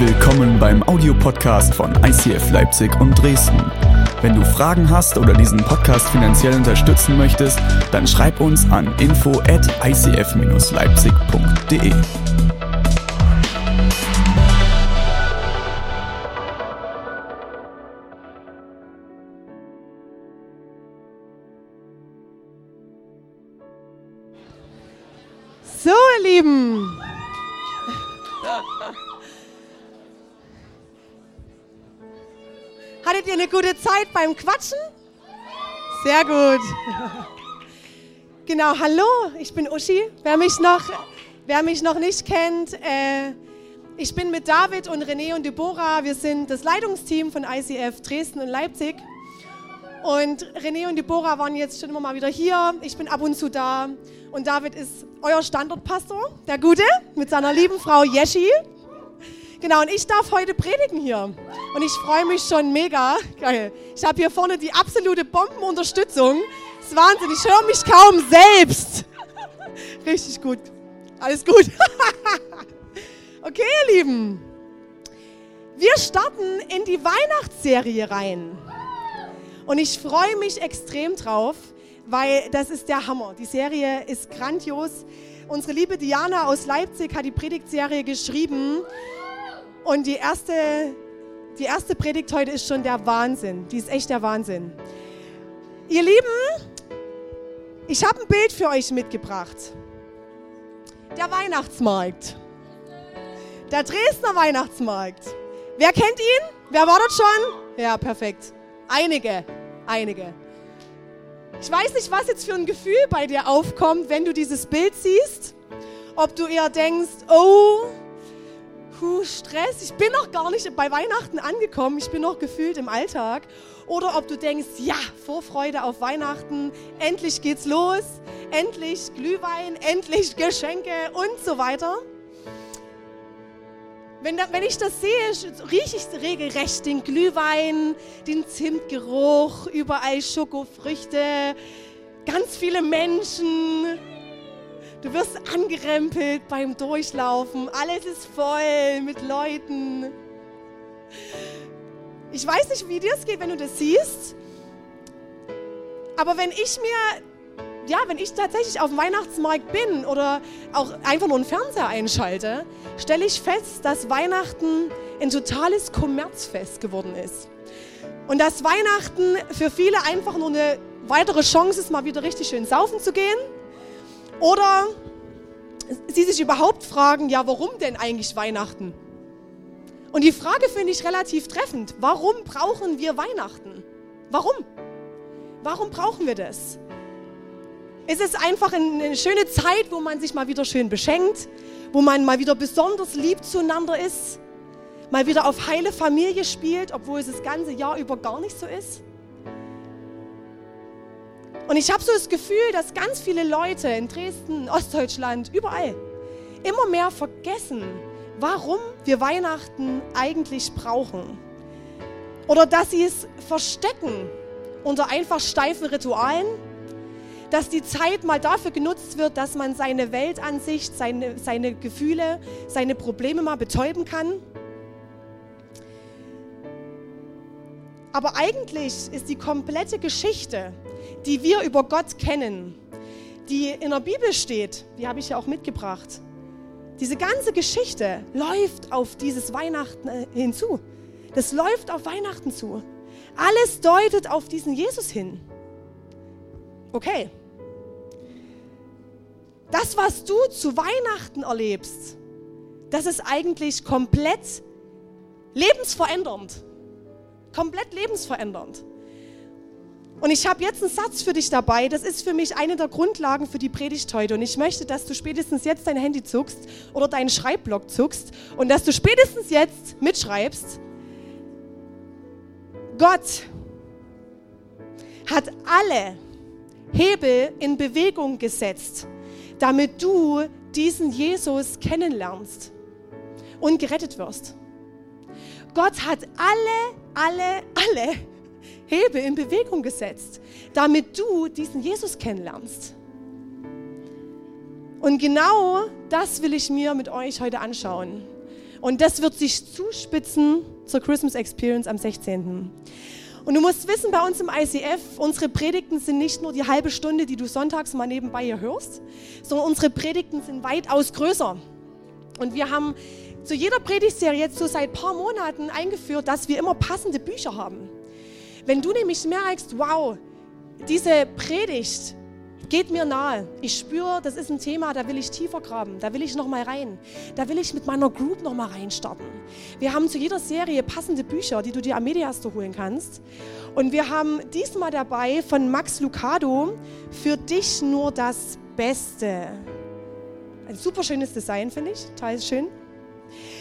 Willkommen beim Audiopodcast von ICF Leipzig und Dresden. Wenn du Fragen hast oder diesen Podcast finanziell unterstützen möchtest, dann schreib uns an info at icf-leipzig.de. So, ihr Lieben. Hattet ihr eine gute Zeit beim Quatschen? Sehr gut. Genau, hallo, ich bin Uschi. Wer mich noch, wer mich noch nicht kennt, äh, ich bin mit David und René und Deborah. Wir sind das Leitungsteam von ICF Dresden und Leipzig. Und René und Deborah waren jetzt schon immer mal wieder hier. Ich bin ab und zu da. Und David ist euer Standortpastor, der Gute, mit seiner lieben Frau Jeschi. Genau, und ich darf heute predigen hier. Und ich freue mich schon mega. Geil. Ich habe hier vorne die absolute Bombenunterstützung. Das ist Wahnsinn, ich höre mich kaum selbst. Richtig gut. Alles gut. okay, ihr Lieben. Wir starten in die Weihnachtsserie rein. Und ich freue mich extrem drauf, weil das ist der Hammer. Die Serie ist grandios. Unsere liebe Diana aus Leipzig hat die Predigtserie geschrieben. Und die erste, die erste Predigt heute ist schon der Wahnsinn. Die ist echt der Wahnsinn. Ihr Lieben, ich habe ein Bild für euch mitgebracht. Der Weihnachtsmarkt. Der Dresdner Weihnachtsmarkt. Wer kennt ihn? Wer war dort schon? Ja, perfekt. Einige, einige. Ich weiß nicht, was jetzt für ein Gefühl bei dir aufkommt, wenn du dieses Bild siehst. Ob du eher denkst, oh, puh, Stress, ich bin noch gar nicht bei Weihnachten angekommen, ich bin noch gefühlt im Alltag. Oder ob du denkst, ja, Vorfreude auf Weihnachten, endlich geht's los, endlich Glühwein, endlich Geschenke und so weiter. Wenn, da, wenn ich das sehe, rieche ich regelrecht den Glühwein, den Zimtgeruch, überall Schokofrüchte, ganz viele Menschen. Du wirst angerempelt beim Durchlaufen. Alles ist voll mit Leuten. Ich weiß nicht, wie dir es geht, wenn du das siehst. Aber wenn ich mir ja, wenn ich tatsächlich auf dem Weihnachtsmarkt bin oder auch einfach nur einen Fernseher einschalte, stelle ich fest, dass Weihnachten ein totales Kommerzfest geworden ist. Und dass Weihnachten für viele einfach nur eine weitere Chance ist, mal wieder richtig schön saufen zu gehen. Oder sie sich überhaupt fragen, ja, warum denn eigentlich Weihnachten? Und die Frage finde ich relativ treffend. Warum brauchen wir Weihnachten? Warum? Warum brauchen wir das? Es ist einfach eine schöne Zeit, wo man sich mal wieder schön beschenkt, wo man mal wieder besonders lieb zueinander ist, mal wieder auf heile Familie spielt, obwohl es das ganze Jahr über gar nicht so ist. Und ich habe so das Gefühl, dass ganz viele Leute in Dresden, Ostdeutschland, überall immer mehr vergessen, warum wir Weihnachten eigentlich brauchen. Oder dass sie es verstecken unter einfach steifen Ritualen dass die Zeit mal dafür genutzt wird, dass man seine Weltansicht, seine, seine Gefühle, seine Probleme mal betäuben kann. Aber eigentlich ist die komplette Geschichte, die wir über Gott kennen, die in der Bibel steht, die habe ich ja auch mitgebracht. Diese ganze Geschichte läuft auf dieses Weihnachten äh, hinzu. Das läuft auf Weihnachten zu. Alles deutet auf diesen Jesus hin. Okay. Das, was du zu Weihnachten erlebst, das ist eigentlich komplett lebensverändernd. Komplett lebensverändernd. Und ich habe jetzt einen Satz für dich dabei. Das ist für mich eine der Grundlagen für die Predigt heute. Und ich möchte, dass du spätestens jetzt dein Handy zuckst oder deinen Schreibblock zuckst und dass du spätestens jetzt mitschreibst. Gott hat alle Hebel in Bewegung gesetzt, damit du diesen Jesus kennenlernst und gerettet wirst. Gott hat alle, alle, alle Hebel in Bewegung gesetzt, damit du diesen Jesus kennenlernst. Und genau das will ich mir mit euch heute anschauen. Und das wird sich zuspitzen zur Christmas Experience am 16. Und du musst wissen, bei uns im ICF, unsere Predigten sind nicht nur die halbe Stunde, die du sonntags mal nebenbei hier hörst, sondern unsere Predigten sind weitaus größer. Und wir haben zu jeder Predigtserie jetzt so seit ein paar Monaten eingeführt, dass wir immer passende Bücher haben. Wenn du nämlich merkst, wow, diese Predigt geht mir nahe. Ich spüre, das ist ein Thema, da will ich tiefer graben, da will ich noch mal rein. Da will ich mit meiner Group noch mal reinstarten. Wir haben zu jeder Serie passende Bücher, die du dir am Mediaster holen kannst. Und wir haben diesmal dabei von Max Lucado für dich nur das Beste. Ein super schönes Design, finde ich. Total schön.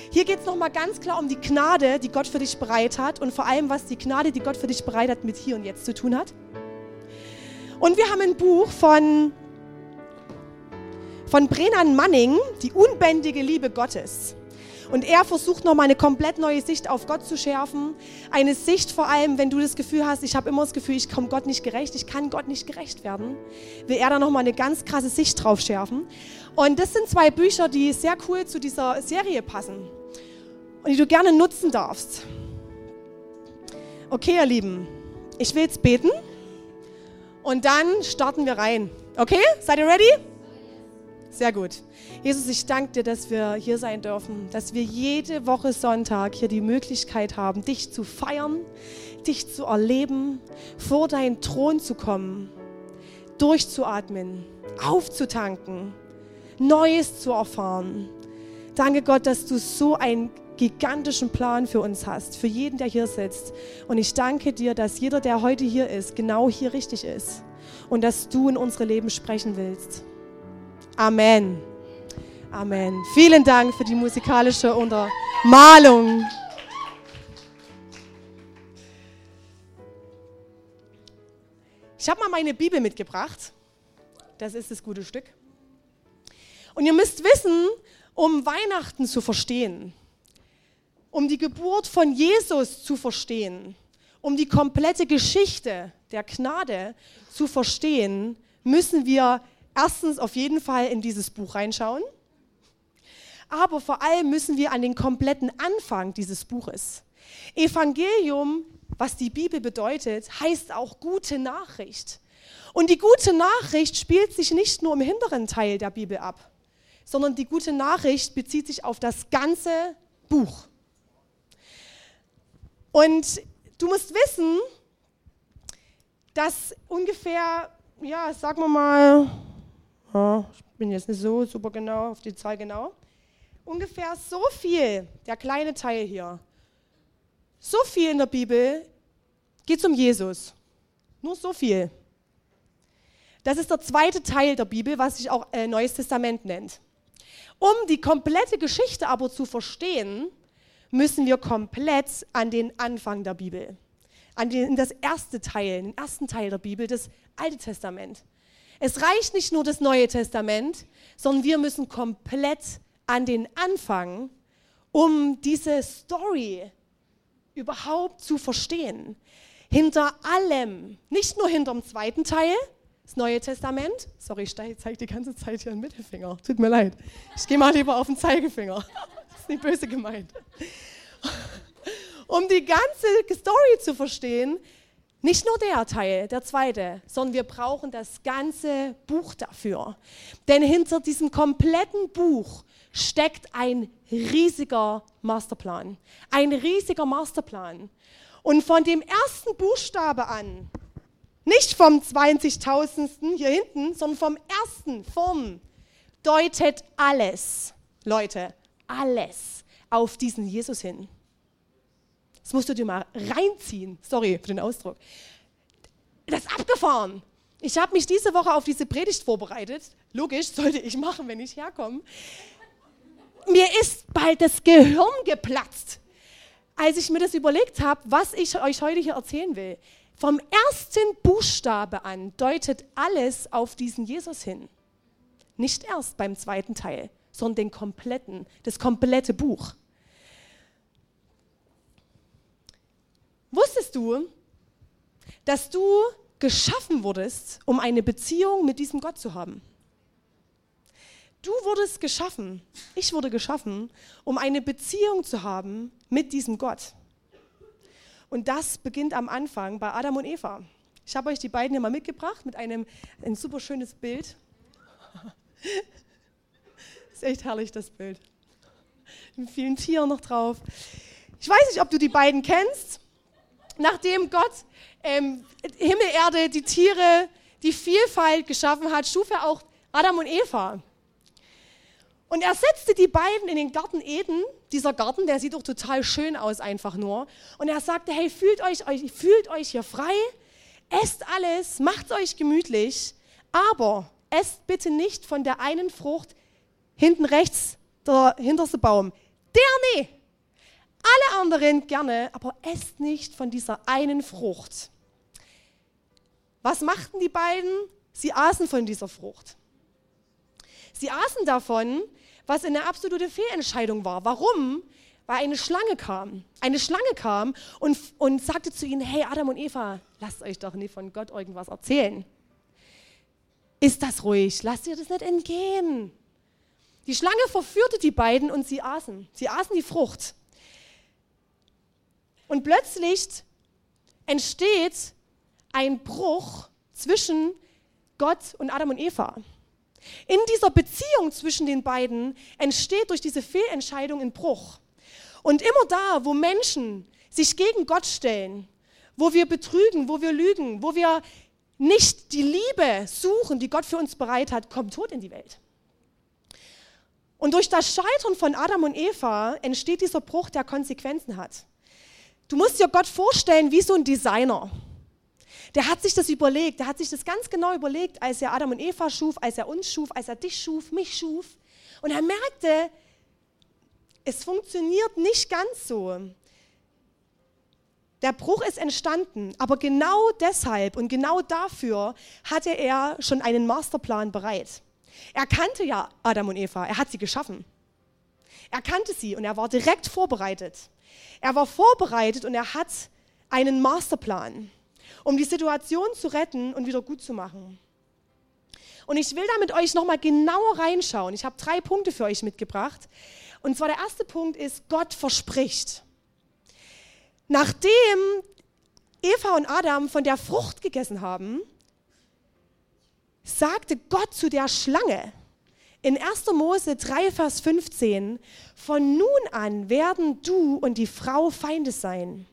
Hier geht es nochmal ganz klar um die Gnade, die Gott für dich bereit hat und vor allem, was die Gnade, die Gott für dich bereit hat, mit hier und jetzt zu tun hat. Und wir haben ein Buch von, von Brennan Manning, Die unbändige Liebe Gottes. Und er versucht nochmal eine komplett neue Sicht auf Gott zu schärfen. Eine Sicht vor allem, wenn du das Gefühl hast, ich habe immer das Gefühl, ich komme Gott nicht gerecht, ich kann Gott nicht gerecht werden, will er da nochmal eine ganz krasse Sicht drauf schärfen. Und das sind zwei Bücher, die sehr cool zu dieser Serie passen und die du gerne nutzen darfst. Okay, ihr Lieben, ich will jetzt beten und dann starten wir rein. Okay, seid ihr ready? Sehr gut. Jesus, ich danke dir, dass wir hier sein dürfen, dass wir jede Woche Sonntag hier die Möglichkeit haben, dich zu feiern, dich zu erleben, vor deinen Thron zu kommen, durchzuatmen, aufzutanken, Neues zu erfahren. Danke Gott, dass du so einen gigantischen Plan für uns hast, für jeden, der hier sitzt. Und ich danke dir, dass jeder, der heute hier ist, genau hier richtig ist und dass du in unsere Leben sprechen willst. Amen. Amen. Vielen Dank für die musikalische Untermalung. Ich habe mal meine Bibel mitgebracht. Das ist das gute Stück. Und ihr müsst wissen, um Weihnachten zu verstehen, um die Geburt von Jesus zu verstehen, um die komplette Geschichte der Gnade zu verstehen, müssen wir erstens auf jeden Fall in dieses Buch reinschauen, aber vor allem müssen wir an den kompletten Anfang dieses Buches. Evangelium, was die Bibel bedeutet, heißt auch gute Nachricht. Und die gute Nachricht spielt sich nicht nur im hinteren Teil der Bibel ab, sondern die gute Nachricht bezieht sich auf das ganze Buch. Und du musst wissen, dass ungefähr, ja, sagen wir mal, ich bin jetzt nicht so super genau auf die Zahl genau, ungefähr so viel, der kleine Teil hier, so viel in der Bibel geht um Jesus. Nur so viel. Das ist der zweite Teil der Bibel, was sich auch äh, Neues Testament nennt. Um die komplette Geschichte aber zu verstehen, müssen wir komplett an den Anfang der Bibel, an den, das erste Teil, den ersten Teil der Bibel, das Alte Testament. Es reicht nicht nur das Neue Testament, sondern wir müssen komplett an den Anfang, um diese Story überhaupt zu verstehen. Hinter allem, nicht nur hinter dem zweiten Teil, das Neue Testament, sorry, ich zeige die ganze Zeit hier einen Mittelfinger, tut mir leid. Ich gehe mal lieber auf den Zeigefinger, das ist nicht böse gemeint. Um die ganze Story zu verstehen, nicht nur der Teil, der zweite, sondern wir brauchen das ganze Buch dafür. Denn hinter diesem kompletten Buch steckt ein riesiger Masterplan. Ein riesiger Masterplan. Und von dem ersten Buchstabe an, nicht vom 20.000. hier hinten, sondern vom ersten, vorn, deutet alles, Leute, alles auf diesen Jesus hin. Das musst du dir mal reinziehen. Sorry für den Ausdruck. Das ist abgefahren. Ich habe mich diese Woche auf diese Predigt vorbereitet. Logisch, sollte ich machen, wenn ich herkomme mir ist bald das Gehirn geplatzt, als ich mir das überlegt habe, was ich euch heute hier erzählen will. Vom ersten Buchstabe an deutet alles auf diesen Jesus hin. Nicht erst beim zweiten Teil, sondern den kompletten, das komplette Buch. Wusstest du, dass du geschaffen wurdest, um eine Beziehung mit diesem Gott zu haben? Du wurdest geschaffen, ich wurde geschaffen, um eine Beziehung zu haben mit diesem Gott. Und das beginnt am Anfang bei Adam und Eva. Ich habe euch die beiden hier mal mitgebracht mit einem ein super schönes Bild. ist echt herrlich, das Bild. Mit vielen Tieren noch drauf. Ich weiß nicht, ob du die beiden kennst. Nachdem Gott ähm, Himmel, Erde, die Tiere, die Vielfalt geschaffen hat, schuf er auch Adam und Eva. Und er setzte die beiden in den Garten Eden. Dieser Garten, der sieht doch total schön aus, einfach nur. Und er sagte: Hey, fühlt euch, fühlt euch hier frei, esst alles, macht euch gemütlich, aber esst bitte nicht von der einen Frucht hinten rechts, der hinterste Baum. Der nee. Alle anderen gerne, aber esst nicht von dieser einen Frucht. Was machten die beiden? Sie aßen von dieser Frucht. Sie aßen davon, was eine absolute Fehlentscheidung war. Warum? Weil eine Schlange kam. Eine Schlange kam und, und sagte zu ihnen, hey Adam und Eva, lasst euch doch nicht von Gott irgendwas erzählen. Ist das ruhig, lasst ihr das nicht entgehen. Die Schlange verführte die beiden und sie aßen. Sie aßen die Frucht. Und plötzlich entsteht ein Bruch zwischen Gott und Adam und Eva. In dieser Beziehung zwischen den beiden entsteht durch diese Fehlentscheidung ein Bruch. Und immer da, wo Menschen sich gegen Gott stellen, wo wir betrügen, wo wir lügen, wo wir nicht die Liebe suchen, die Gott für uns bereit hat, kommt Tod in die Welt. Und durch das Scheitern von Adam und Eva entsteht dieser Bruch, der Konsequenzen hat. Du musst dir Gott vorstellen wie so ein Designer der hat sich das überlegt, der hat sich das ganz genau überlegt, als er Adam und Eva schuf, als er uns schuf, als er dich schuf, mich schuf. Und er merkte, es funktioniert nicht ganz so. Der Bruch ist entstanden, aber genau deshalb und genau dafür hatte er schon einen Masterplan bereit. Er kannte ja Adam und Eva, er hat sie geschaffen. Er kannte sie und er war direkt vorbereitet. Er war vorbereitet und er hat einen Masterplan um die Situation zu retten und wieder gut zu machen. Und ich will da mit euch nochmal genauer reinschauen. Ich habe drei Punkte für euch mitgebracht. Und zwar der erste Punkt ist, Gott verspricht. Nachdem Eva und Adam von der Frucht gegessen haben, sagte Gott zu der Schlange in 1. Mose 3, Vers 15, von nun an werden du und die Frau Feinde sein.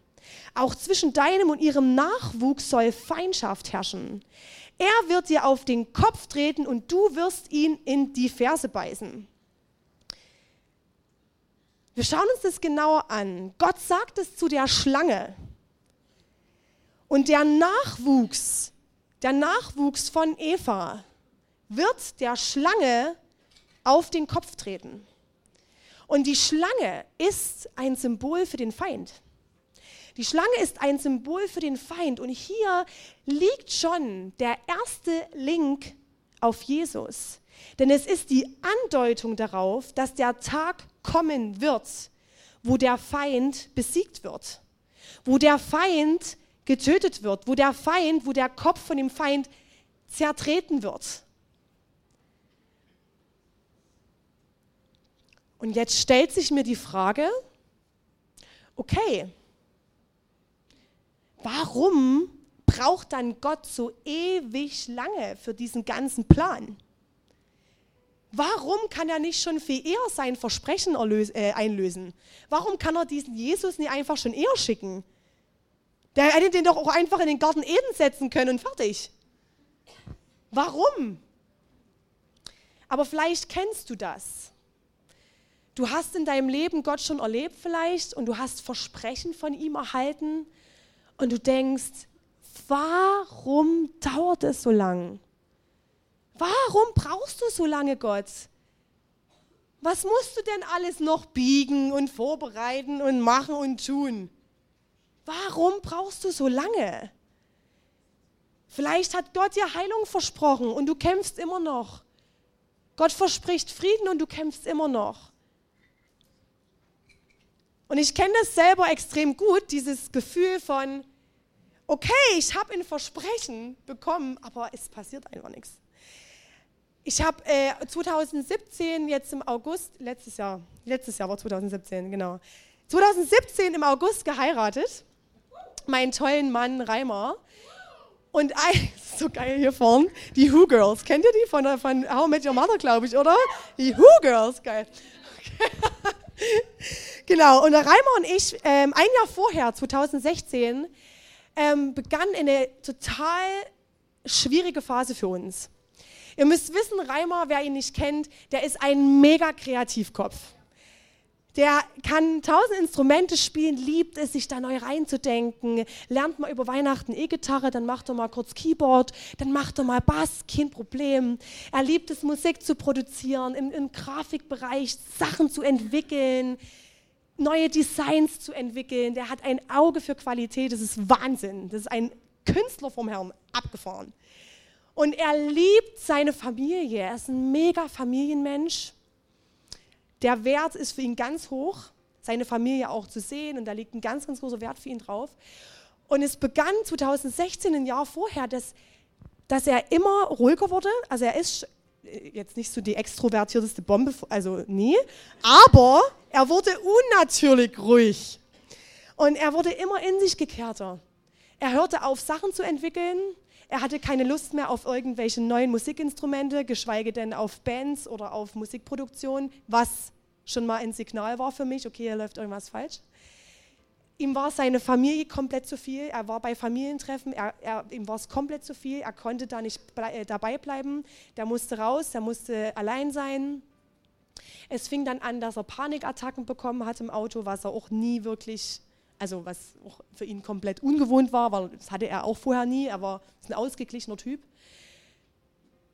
Auch zwischen deinem und ihrem Nachwuchs soll Feindschaft herrschen. Er wird dir auf den Kopf treten und du wirst ihn in die Ferse beißen. Wir schauen uns das genauer an. Gott sagt es zu der Schlange. Und der Nachwuchs, der Nachwuchs von Eva wird der Schlange auf den Kopf treten. Und die Schlange ist ein Symbol für den Feind. Die Schlange ist ein Symbol für den Feind und hier liegt schon der erste Link auf Jesus. Denn es ist die Andeutung darauf, dass der Tag kommen wird, wo der Feind besiegt wird, wo der Feind getötet wird, wo der Feind, wo der Kopf von dem Feind zertreten wird. Und jetzt stellt sich mir die Frage, okay, warum braucht dann Gott so ewig lange für diesen ganzen Plan? Warum kann er nicht schon viel eher sein Versprechen äh, einlösen? Warum kann er diesen Jesus nicht einfach schon eher schicken? Der hätte den doch auch einfach in den Garten Eden setzen können und fertig. Warum? Aber vielleicht kennst du das. Du hast in deinem Leben Gott schon erlebt vielleicht und du hast Versprechen von ihm erhalten und du denkst, warum dauert es so lang? Warum brauchst du so lange Gott? Was musst du denn alles noch biegen und vorbereiten und machen und tun? Warum brauchst du so lange? Vielleicht hat Gott dir Heilung versprochen und du kämpfst immer noch. Gott verspricht Frieden und du kämpfst immer noch. Und ich kenne das selber extrem gut, dieses Gefühl von, okay, ich habe ein Versprechen bekommen, aber es passiert einfach nichts. Ich habe äh, 2017, jetzt im August, letztes Jahr, letztes Jahr war 2017, genau. 2017 im August geheiratet. Meinen tollen Mann Reimer. Und ein, so geil hier vorne, die Who Girls. Kennt ihr die von, von How Met Your Mother, glaube ich, oder? Die Who Girls, geil. Okay. Genau, und Reimer und ich, ähm, ein Jahr vorher, 2016, ähm, begann eine total schwierige Phase für uns. Ihr müsst wissen, Reimer, wer ihn nicht kennt, der ist ein mega Kreativkopf. Der kann tausend Instrumente spielen, liebt es, sich da neu reinzudenken, lernt mal über Weihnachten E-Gitarre, dann macht er mal kurz Keyboard, dann macht er mal Bass, kein Problem. Er liebt es, Musik zu produzieren, im, im Grafikbereich Sachen zu entwickeln, neue Designs zu entwickeln. Der hat ein Auge für Qualität, das ist Wahnsinn. Das ist ein Künstler vom Herrn, abgefahren. Und er liebt seine Familie. Er ist ein mega Familienmensch. Der Wert ist für ihn ganz hoch, seine Familie auch zu sehen. Und da liegt ein ganz, ganz großer Wert für ihn drauf. Und es begann 2016, ein Jahr vorher, dass, dass er immer ruhiger wurde. Also er ist jetzt nicht so die extrovertierteste Bombe, also nie. Aber er wurde unnatürlich ruhig. Und er wurde immer in sich gekehrter. Er hörte auf, Sachen zu entwickeln. Er hatte keine Lust mehr auf irgendwelche neuen Musikinstrumente, geschweige denn auf Bands oder auf Musikproduktion, was schon mal ein Signal war für mich, okay, hier läuft irgendwas falsch. Ihm war seine Familie komplett zu viel. Er war bei Familientreffen, er, er, ihm war es komplett zu viel. Er konnte da nicht äh, dabei bleiben. Der musste raus, der musste allein sein. Es fing dann an, dass er Panikattacken bekommen hat im Auto, was er auch nie wirklich also was auch für ihn komplett ungewohnt war, weil das hatte er auch vorher nie, er war ein ausgeglichener Typ.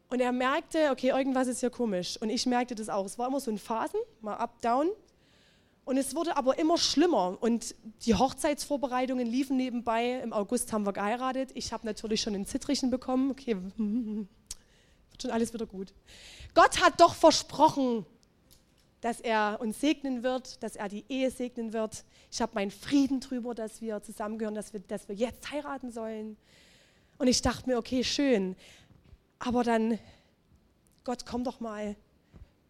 Und er merkte, okay, irgendwas ist hier komisch. Und ich merkte das auch. Es war immer so in Phasen, mal up, down. Und es wurde aber immer schlimmer. Und die Hochzeitsvorbereitungen liefen nebenbei. Im August haben wir geheiratet. Ich habe natürlich schon einen Zittrichen bekommen. Okay, wird schon alles wieder gut. Gott hat doch versprochen, dass er uns segnen wird, dass er die Ehe segnen wird. Ich habe meinen Frieden drüber, dass wir zusammengehören, dass wir, dass wir jetzt heiraten sollen. Und ich dachte mir, okay, schön. Aber dann, Gott, komm doch mal,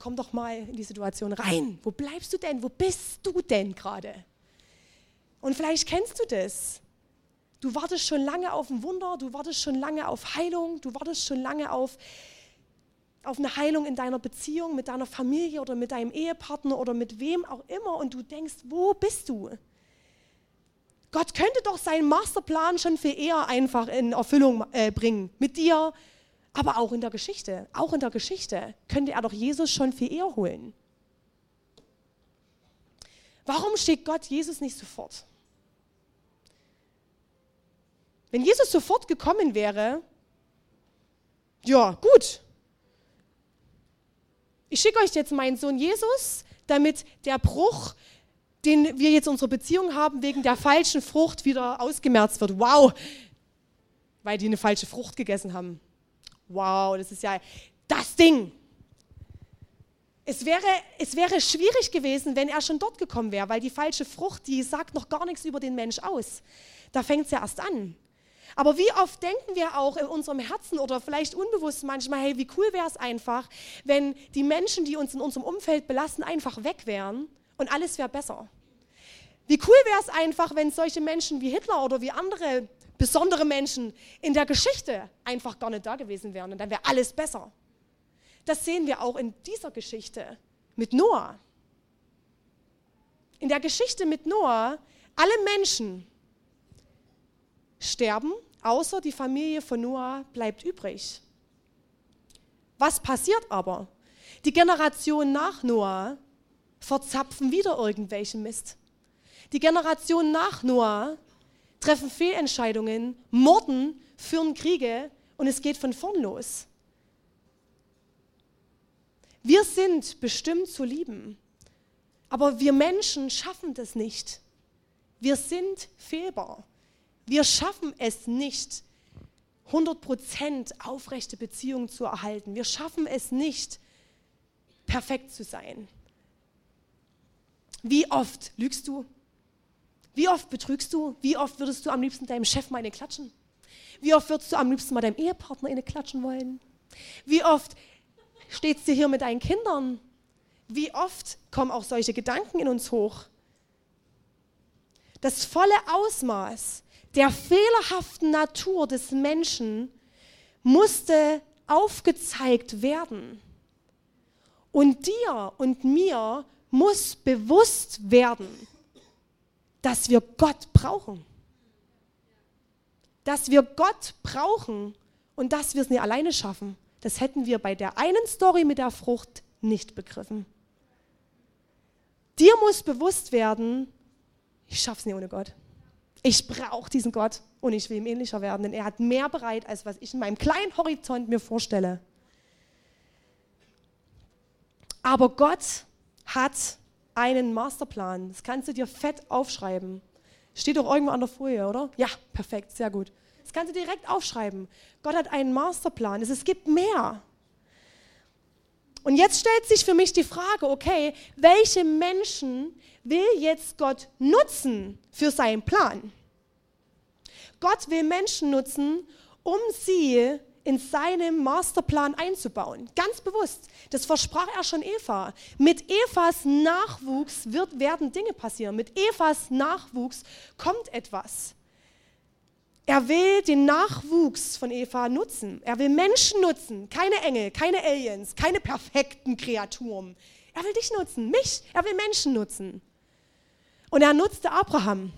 komm doch mal in die Situation rein. Wo bleibst du denn? Wo bist du denn gerade? Und vielleicht kennst du das. Du wartest schon lange auf ein Wunder, du wartest schon lange auf Heilung, du wartest schon lange auf auf eine Heilung in deiner Beziehung, mit deiner Familie oder mit deinem Ehepartner oder mit wem auch immer und du denkst, wo bist du? Gott könnte doch seinen Masterplan schon viel eher einfach in Erfüllung äh, bringen. Mit dir, aber auch in der Geschichte. Auch in der Geschichte könnte er doch Jesus schon viel eher holen. Warum steht Gott Jesus nicht sofort? Wenn Jesus sofort gekommen wäre, ja, gut, ich schicke euch jetzt meinen Sohn Jesus, damit der Bruch, den wir jetzt in unserer Beziehung haben, wegen der falschen Frucht wieder ausgemerzt wird. Wow, weil die eine falsche Frucht gegessen haben. Wow, das ist ja das Ding. Es wäre, es wäre schwierig gewesen, wenn er schon dort gekommen wäre, weil die falsche Frucht, die sagt noch gar nichts über den Mensch aus. Da fängt es ja erst an. Aber wie oft denken wir auch in unserem Herzen oder vielleicht unbewusst manchmal, hey, wie cool wäre es einfach, wenn die Menschen, die uns in unserem Umfeld belasten, einfach weg wären und alles wäre besser. Wie cool wäre es einfach, wenn solche Menschen wie Hitler oder wie andere besondere Menschen in der Geschichte einfach gar nicht da gewesen wären und dann wäre alles besser. Das sehen wir auch in dieser Geschichte mit Noah. In der Geschichte mit Noah, alle Menschen, sterben, außer die Familie von Noah bleibt übrig. Was passiert aber? Die Generation nach Noah verzapfen wieder irgendwelchen Mist. Die Generation nach Noah treffen Fehlentscheidungen, morden, führen Kriege und es geht von vorn los. Wir sind bestimmt zu lieben, aber wir Menschen schaffen das nicht. Wir sind fehlbar. Wir schaffen es nicht, 100% aufrechte Beziehungen zu erhalten. Wir schaffen es nicht, perfekt zu sein. Wie oft lügst du? Wie oft betrügst du? Wie oft würdest du am liebsten deinem Chef mal eine klatschen? Wie oft würdest du am liebsten mal deinem Ehepartner eine klatschen wollen? Wie oft steht es dir hier mit deinen Kindern? Wie oft kommen auch solche Gedanken in uns hoch? Das volle Ausmaß der fehlerhaften Natur des Menschen musste aufgezeigt werden. Und dir und mir muss bewusst werden, dass wir Gott brauchen. Dass wir Gott brauchen und dass wir es nicht alleine schaffen. Das hätten wir bei der einen Story mit der Frucht nicht begriffen. Dir muss bewusst werden, ich schaffe es nicht ohne Gott. Ich brauche diesen Gott und ich will ihm ähnlicher werden, denn er hat mehr bereit, als was ich in meinem kleinen Horizont mir vorstelle. Aber Gott hat einen Masterplan. Das kannst du dir fett aufschreiben. Steht doch irgendwo an der Folie, oder? Ja, perfekt, sehr gut. Das kannst du direkt aufschreiben. Gott hat einen Masterplan. Es gibt mehr. Und jetzt stellt sich für mich die Frage, okay, welche Menschen will jetzt Gott nutzen für seinen Plan? Gott will Menschen nutzen, um sie in seinem Masterplan einzubauen. Ganz bewusst. Das versprach er schon Eva. Mit Evas Nachwuchs wird, werden Dinge passieren. Mit Evas Nachwuchs kommt etwas. Er will den Nachwuchs von Eva nutzen. Er will Menschen nutzen. Keine Engel, keine Aliens, keine perfekten Kreaturen. Er will dich nutzen, mich. Er will Menschen nutzen. Und er nutzte Abraham.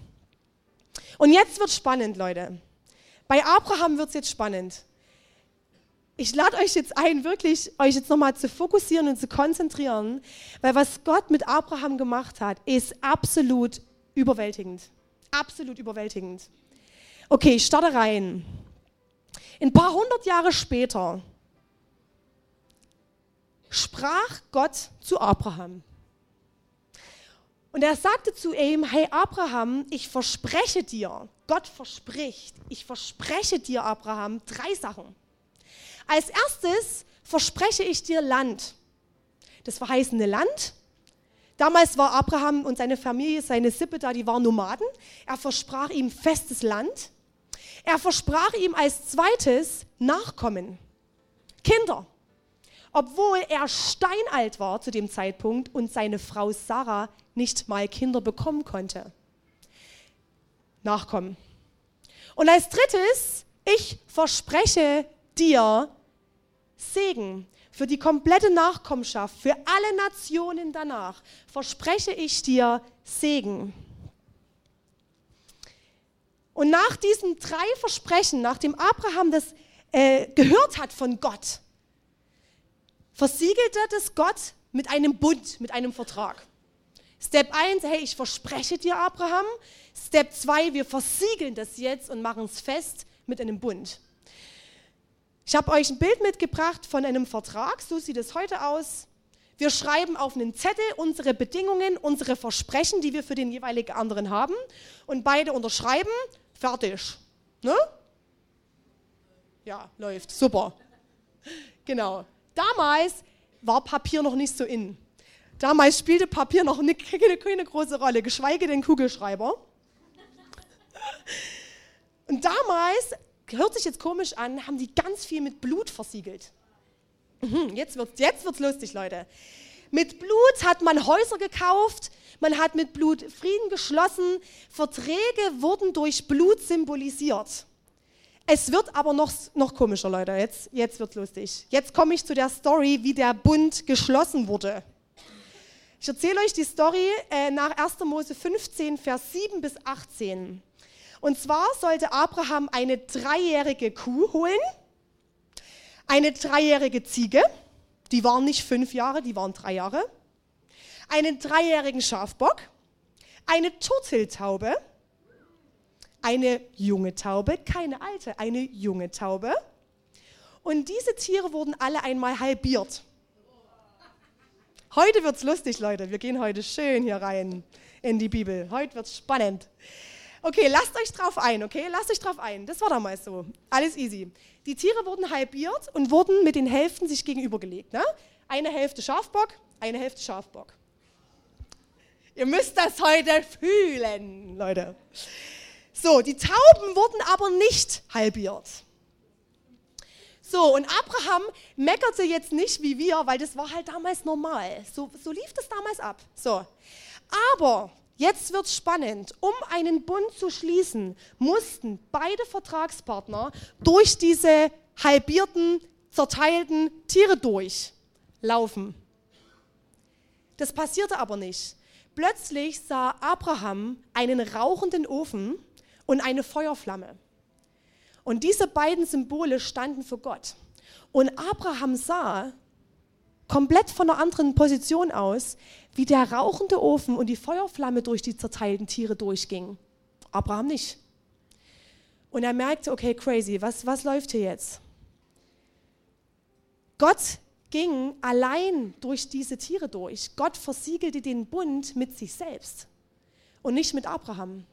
Und jetzt wird spannend, Leute. Bei Abraham wird es jetzt spannend ich lade euch jetzt ein, wirklich euch jetzt nochmal zu fokussieren und zu konzentrieren, weil was Gott mit Abraham gemacht hat, ist absolut überwältigend. Absolut überwältigend. Okay, ich starte rein. Ein paar hundert Jahre später sprach Gott zu Abraham. Und er sagte zu ihm, hey Abraham, ich verspreche dir, Gott verspricht, ich verspreche dir, Abraham, drei Sachen. Als erstes verspreche ich dir Land. Das verheißene Land. Damals war Abraham und seine Familie, seine Sippe da, die waren Nomaden. Er versprach ihm festes Land. Er versprach ihm als zweites Nachkommen. Kinder. Obwohl er steinalt war zu dem Zeitpunkt und seine Frau Sarah nicht mal Kinder bekommen konnte. Nachkommen. Und als drittes, ich verspreche dir Segen für die komplette Nachkommenschaft, für alle Nationen danach, verspreche ich dir Segen. Und nach diesen drei Versprechen, nachdem Abraham das äh, gehört hat von Gott, versiegelte das Gott mit einem Bund, mit einem Vertrag. Step 1, hey, ich verspreche dir, Abraham. Step 2, wir versiegeln das jetzt und machen es fest mit einem Bund. Ich habe euch ein Bild mitgebracht von einem Vertrag, so sieht es heute aus. Wir schreiben auf einen Zettel unsere Bedingungen, unsere Versprechen, die wir für den jeweiligen anderen haben und beide unterschreiben, fertig. Ne? Ja, läuft, super. Genau. Damals war Papier noch nicht so in. Damals spielte Papier noch eine, keine große Rolle, geschweige denn Kugelschreiber. Und damals hört sich jetzt komisch an, haben die ganz viel mit Blut versiegelt. Mhm, jetzt wird es jetzt wird's lustig, Leute. Mit Blut hat man Häuser gekauft, man hat mit Blut Frieden geschlossen, Verträge wurden durch Blut symbolisiert. Es wird aber noch, noch komischer, Leute. Jetzt, jetzt wird lustig. Jetzt komme ich zu der Story, wie der Bund geschlossen wurde. Ich erzähle euch die Story äh, nach 1. Mose 15, Vers 7 bis 18. Und zwar sollte Abraham eine dreijährige Kuh holen, eine dreijährige Ziege, die waren nicht fünf Jahre, die waren drei Jahre, einen dreijährigen Schafbock, eine Turteltaube, eine junge Taube, keine alte, eine junge Taube. Und diese Tiere wurden alle einmal halbiert. Heute wird's lustig, Leute. Wir gehen heute schön hier rein in die Bibel. Heute wird's spannend. Okay, lasst euch drauf ein, okay? Lasst euch drauf ein. Das war damals so. Alles easy. Die Tiere wurden halbiert und wurden mit den Hälften sich gegenübergelegt. Ne? Eine Hälfte Schafbock, eine Hälfte Schafbock. Ihr müsst das heute fühlen, Leute. So, die Tauben wurden aber nicht halbiert, So, und Abraham meckerte jetzt nicht wie wir, weil das war halt damals normal. So, so lief das damals ab. So. Aber jetzt wird spannend. Um einen Bund zu schließen, mussten beide Vertragspartner durch diese halbierten, zerteilten Tiere durchlaufen. Das passierte aber nicht. Plötzlich sah Abraham einen rauchenden Ofen und eine Feuerflamme. Und diese beiden Symbole standen für Gott. Und Abraham sah komplett von einer anderen Position aus, wie der rauchende Ofen und die Feuerflamme durch die zerteilten Tiere durchging. Abraham nicht. Und er merkte, okay, crazy, was, was läuft hier jetzt? Gott ging allein durch diese Tiere durch. Gott versiegelte den Bund mit sich selbst und nicht mit Abraham.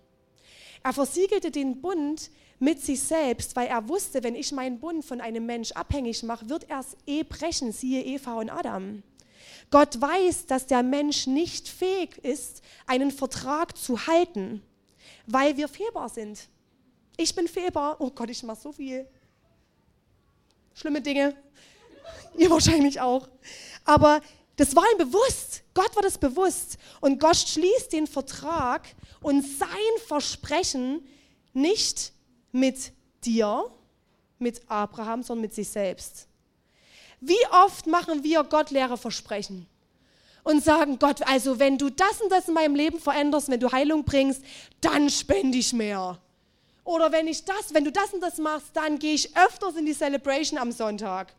Er versiegelte den Bund mit sich selbst, weil er wusste, wenn ich meinen Bund von einem Mensch abhängig mache, wird er es eh brechen, siehe Eva und Adam. Gott weiß, dass der Mensch nicht fähig ist, einen Vertrag zu halten, weil wir fehlbar sind. Ich bin fehlbar. Oh Gott, ich mache so viel schlimme Dinge. Ihr wahrscheinlich auch. Aber das war ihm bewusst. Gott war das bewusst. Und Gott schließt den Vertrag und sein Versprechen nicht mit dir, mit Abraham, sondern mit sich selbst. Wie oft machen wir Gott leere Versprechen und sagen, Gott, also wenn du das und das in meinem Leben veränderst, wenn du Heilung bringst, dann spende ich mehr. Oder wenn ich das, wenn du das und das machst, dann gehe ich öfters in die Celebration am Sonntag.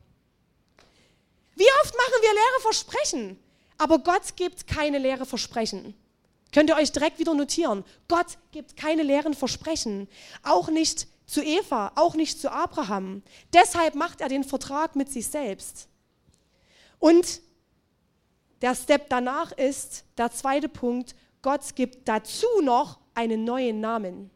Wie oft machen wir leere Versprechen? Aber Gott gibt keine leere Versprechen. Könnt ihr euch direkt wieder notieren. Gott gibt keine leeren Versprechen. Auch nicht zu Eva, auch nicht zu Abraham. Deshalb macht er den Vertrag mit sich selbst. Und der Step danach ist, der zweite Punkt, Gott gibt dazu noch einen neuen Namen.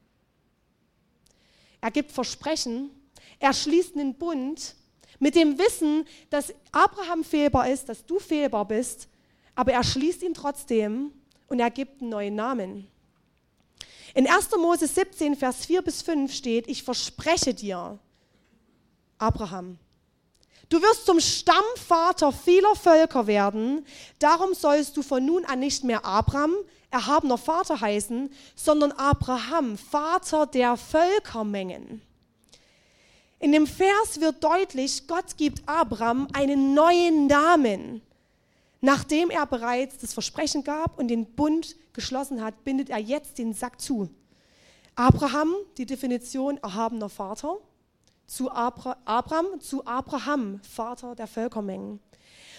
Er gibt Versprechen, er schließt einen Bund mit dem Wissen, dass Abraham fehlbar ist, dass du fehlbar bist, aber er schließt ihn trotzdem und er gibt einen neuen Namen. In 1. Mose 17, Vers 4 bis 5 steht, ich verspreche dir, Abraham, du wirst zum Stammvater vieler Völker werden, darum sollst du von nun an nicht mehr Abraham, erhabener Vater heißen, sondern Abraham, Vater der Völkermengen. In dem Vers wird deutlich, Gott gibt Abraham einen neuen Namen. Nachdem er bereits das Versprechen gab und den Bund geschlossen hat, bindet er jetzt den Sack zu. Abraham, die Definition erhabener Vater, zu Abra Abraham, zu Abraham, Vater der Völkermengen.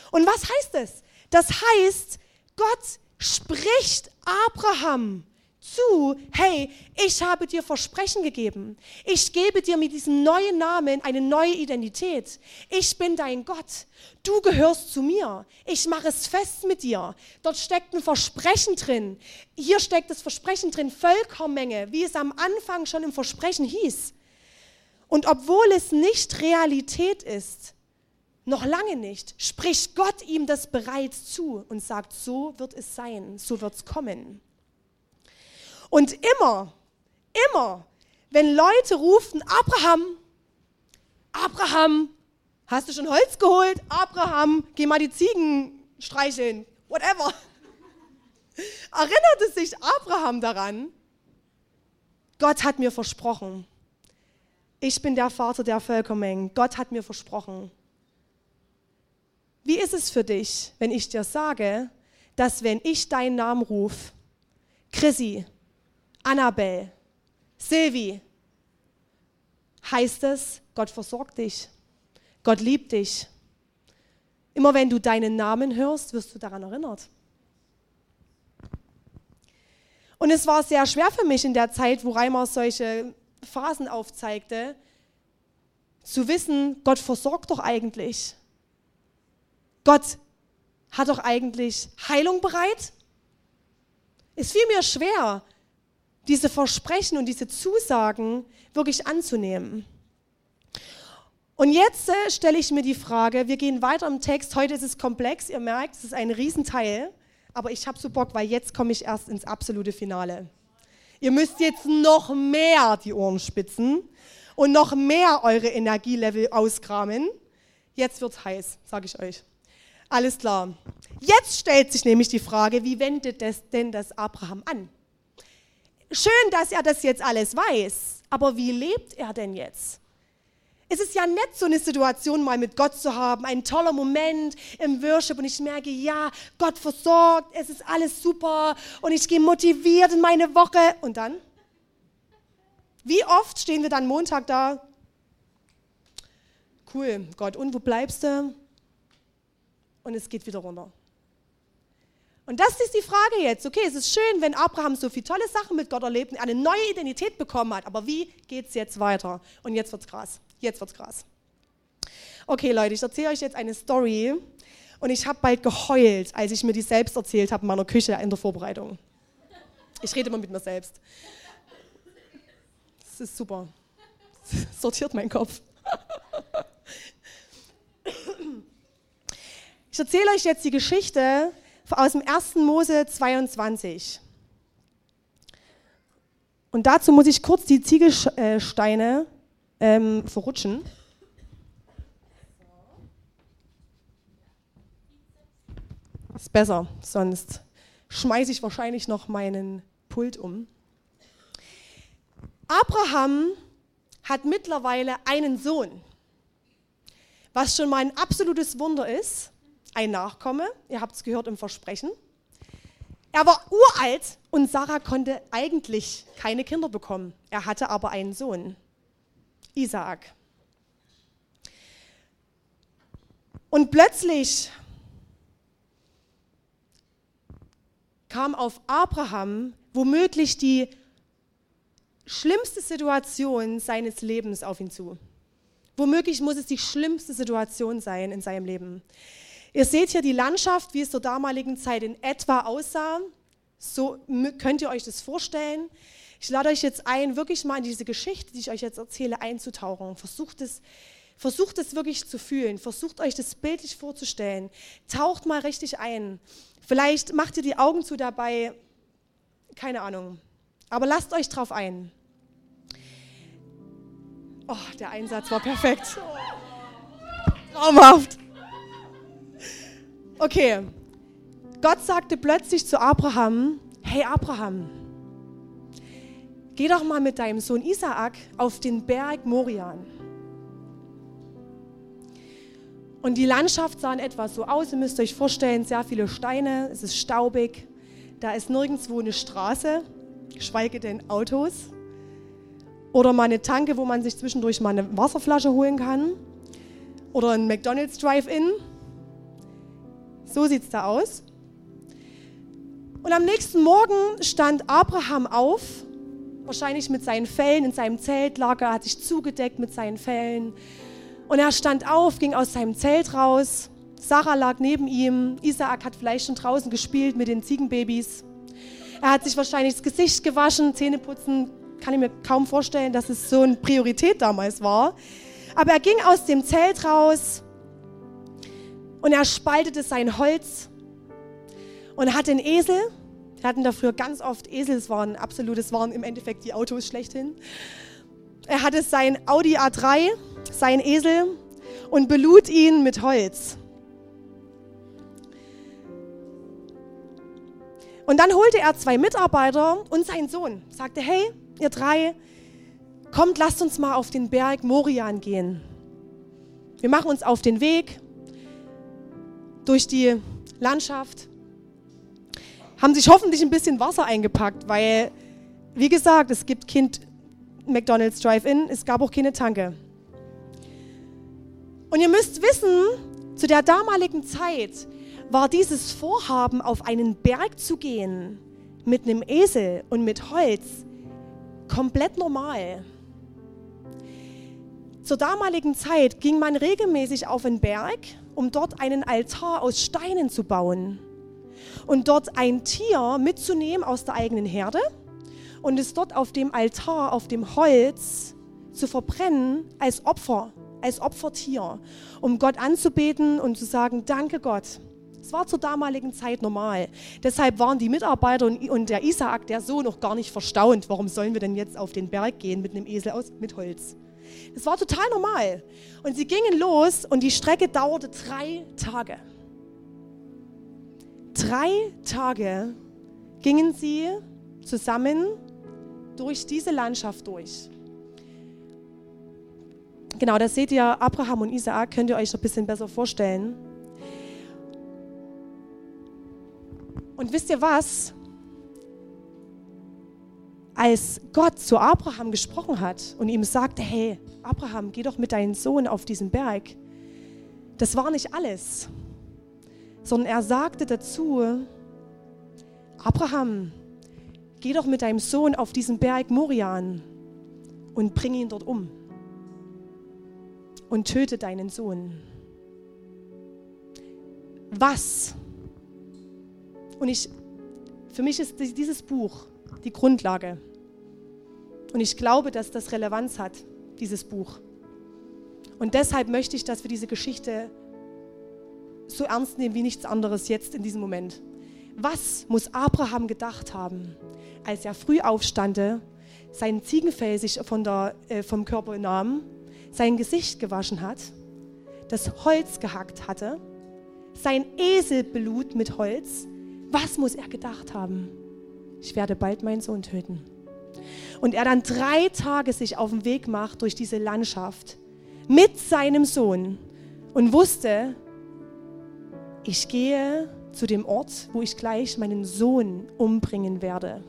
Und was heißt es? Das heißt, Gott spricht Abraham zu, hey, ich habe dir Versprechen gegeben. Ich gebe dir mit diesem neuen Namen eine neue Identität. Ich bin dein Gott. Du gehörst zu mir. Ich mache es fest mit dir. Dort steckt ein Versprechen drin. Hier steckt das Versprechen drin, Völkermenge, wie es am Anfang schon im Versprechen hieß. Und obwohl es nicht Realität ist, noch lange nicht, spricht Gott ihm das bereits zu und sagt, so wird es sein, so wird es kommen. Und immer, immer, wenn Leute rufen, Abraham, Abraham, hast du schon Holz geholt? Abraham, geh mal die Ziegen streicheln, whatever. Erinnerte sich Abraham daran, Gott hat mir versprochen, ich bin der Vater der Völkermengen. Gott hat mir versprochen. Wie ist es für dich, wenn ich dir sage, dass wenn ich deinen Namen rufe, Chrissy, Annabelle, Silvi, heißt es, Gott versorgt dich. Gott liebt dich. Immer wenn du deinen Namen hörst, wirst du daran erinnert. Und es war sehr schwer für mich in der Zeit, wo Reimer solche Phasen aufzeigte, zu wissen, Gott versorgt doch eigentlich. Gott hat doch eigentlich Heilung bereit. Es fiel mir schwer, diese Versprechen und diese Zusagen wirklich anzunehmen. Und jetzt äh, stelle ich mir die Frage, wir gehen weiter im Text, heute ist es komplex, ihr merkt, es ist ein Riesenteil, aber ich habe so Bock, weil jetzt komme ich erst ins absolute Finale. Ihr müsst jetzt noch mehr die Ohren spitzen und noch mehr eure Energielevel auskramen. Jetzt wird's heiß, sage ich euch. Alles klar. Jetzt stellt sich nämlich die Frage, wie wendet das denn das Abraham an? Schön, dass er das jetzt alles weiß, aber wie lebt er denn jetzt? Es ist ja nett, so eine Situation mal mit Gott zu haben, ein toller Moment im Worship und ich merke, ja, Gott versorgt, es ist alles super und ich gehe motiviert in meine Woche. Und dann? Wie oft stehen wir dann Montag da? Cool, Gott, und wo bleibst du? Und es geht wieder runter. Und das ist die Frage jetzt. Okay, es ist schön, wenn Abraham so viele tolle Sachen mit Gott erlebt und eine neue Identität bekommen hat. Aber wie geht es jetzt weiter? Und jetzt wird's krass. Jetzt wird's krass. Okay, Leute, ich erzähle euch jetzt eine Story. Und ich habe bald geheult, als ich mir die selbst erzählt habe in meiner Küche in der Vorbereitung. Ich rede immer mit mir selbst. Das ist super. Das sortiert meinen Kopf. Ich erzähle euch jetzt die Geschichte aus dem 1. Mose 22. Und dazu muss ich kurz die Ziegelsteine ähm, verrutschen. Ist besser, sonst schmeiße ich wahrscheinlich noch meinen Pult um. Abraham hat mittlerweile einen Sohn, was schon mal ein absolutes Wunder ist ein Nachkomme, ihr habt es gehört im Versprechen. Er war uralt und Sarah konnte eigentlich keine Kinder bekommen. Er hatte aber einen Sohn, Isaak. Und plötzlich kam auf Abraham womöglich die schlimmste Situation seines Lebens auf ihn zu. Womöglich muss es die schlimmste Situation sein in seinem Leben. Ihr seht hier die Landschaft, wie es zur damaligen Zeit in etwa aussah. So könnt ihr euch das vorstellen. Ich lade euch jetzt ein, wirklich mal in diese Geschichte, die ich euch jetzt erzähle, einzutauchen. Versucht es, versucht es wirklich zu fühlen. Versucht euch das bildlich vorzustellen. Taucht mal richtig ein. Vielleicht macht ihr die Augen zu dabei. Keine Ahnung. Aber lasst euch drauf ein. Oh, der Einsatz war perfekt. Traumhaft. Okay, Gott sagte plötzlich zu Abraham, hey Abraham, geh doch mal mit deinem Sohn Isaak auf den Berg Morian. Und die Landschaft sah in etwa so aus, ihr müsst euch vorstellen, sehr viele Steine, es ist staubig, da ist nirgendwo eine Straße, geschweige denn Autos. Oder mal eine Tanke, wo man sich zwischendurch mal eine Wasserflasche holen kann. Oder ein McDonald's Drive-In so sieht es da aus. Und am nächsten Morgen stand Abraham auf, wahrscheinlich mit seinen Fellen in seinem Zelt, lag er, hat sich zugedeckt mit seinen Fellen. Und er stand auf, ging aus seinem Zelt raus. Sarah lag neben ihm. Isaak hat vielleicht schon draußen gespielt mit den Ziegenbabys. Er hat sich wahrscheinlich das Gesicht gewaschen, Zähne putzen. Kann ich mir kaum vorstellen, dass es so eine Priorität damals war. Aber er ging aus dem Zelt raus und er spaltete sein Holz und hat den Esel. Wir hatten dafür ganz oft Esel, es waren absolut, es waren im Endeffekt die Autos schlechthin. Er hatte sein Audi A3, sein Esel und belud ihn mit Holz. Und dann holte er zwei Mitarbeiter und seinen Sohn, sagte, hey, ihr drei, kommt, lasst uns mal auf den Berg Morian gehen. Wir machen uns auf den Weg durch die Landschaft, haben sich hoffentlich ein bisschen Wasser eingepackt, weil, wie gesagt, es gibt Kind McDonald's Drive-In, es gab auch keine Tanke. Und ihr müsst wissen, zu der damaligen Zeit war dieses Vorhaben, auf einen Berg zu gehen, mit einem Esel und mit Holz, komplett normal. Zur damaligen Zeit ging man regelmäßig auf einen Berg um dort einen Altar aus Steinen zu bauen und dort ein Tier mitzunehmen aus der eigenen Herde und es dort auf dem Altar, auf dem Holz zu verbrennen als Opfer, als Opfertier, um Gott anzubeten und zu sagen, danke Gott. Es war zur damaligen Zeit normal. Deshalb waren die Mitarbeiter und, der Isaak, der Sohn, noch gar nicht verstaunt. Warum sollen wir denn jetzt auf den Berg gehen mit einem Esel aus, mit Holz? Das war total normal. Und sie gingen los und die Strecke dauerte drei Tage. Drei Tage gingen sie zusammen durch diese Landschaft durch. Genau, da seht ihr Abraham und Isaak, könnt ihr euch noch ein bisschen besser vorstellen. Und wisst ihr was? Als Gott zu Abraham gesprochen hat und ihm sagte, hey, Abraham, geh doch mit deinem Sohn auf diesen Berg, das war nicht alles, sondern er sagte dazu, Abraham, geh doch mit deinem Sohn auf diesen Berg Morian und bring ihn dort um und töte deinen Sohn. Was? Und ich, für mich ist dieses Buch die Grundlage. Und ich glaube, dass das Relevanz hat, dieses Buch. Und deshalb möchte ich, dass wir diese Geschichte so ernst nehmen wie nichts anderes jetzt in diesem Moment. Was muss Abraham gedacht haben, als er früh aufstande, sein Ziegenfell sich von der, äh, vom Körper nahm sein Gesicht gewaschen hat, das Holz gehackt hatte, sein Eselblut mit Holz, was muss er gedacht haben? Ich werde bald meinen Sohn töten. Und er dann drei Tage sich auf den Weg macht durch diese Landschaft mit seinem Sohn und wusste, ich gehe zu dem Ort, wo ich gleich meinen Sohn umbringen werde.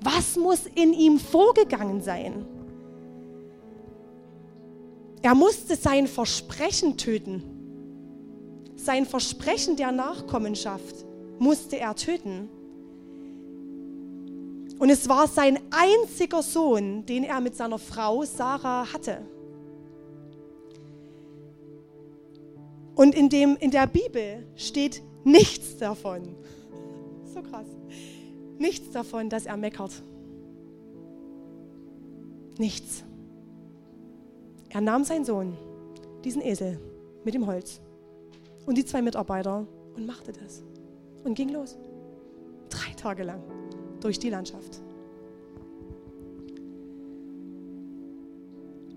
Was muss in ihm vorgegangen sein? Er musste sein Versprechen töten. Sein Versprechen der Nachkommenschaft musste er töten. Und es war sein einziger Sohn, den er mit seiner Frau Sarah hatte. Und in, dem, in der Bibel steht nichts davon. So krass. Nichts davon, dass er meckert. Nichts. Er nahm seinen Sohn, diesen Esel mit dem Holz und die zwei Mitarbeiter und machte das und ging los. Drei Tage lang durch die Landschaft.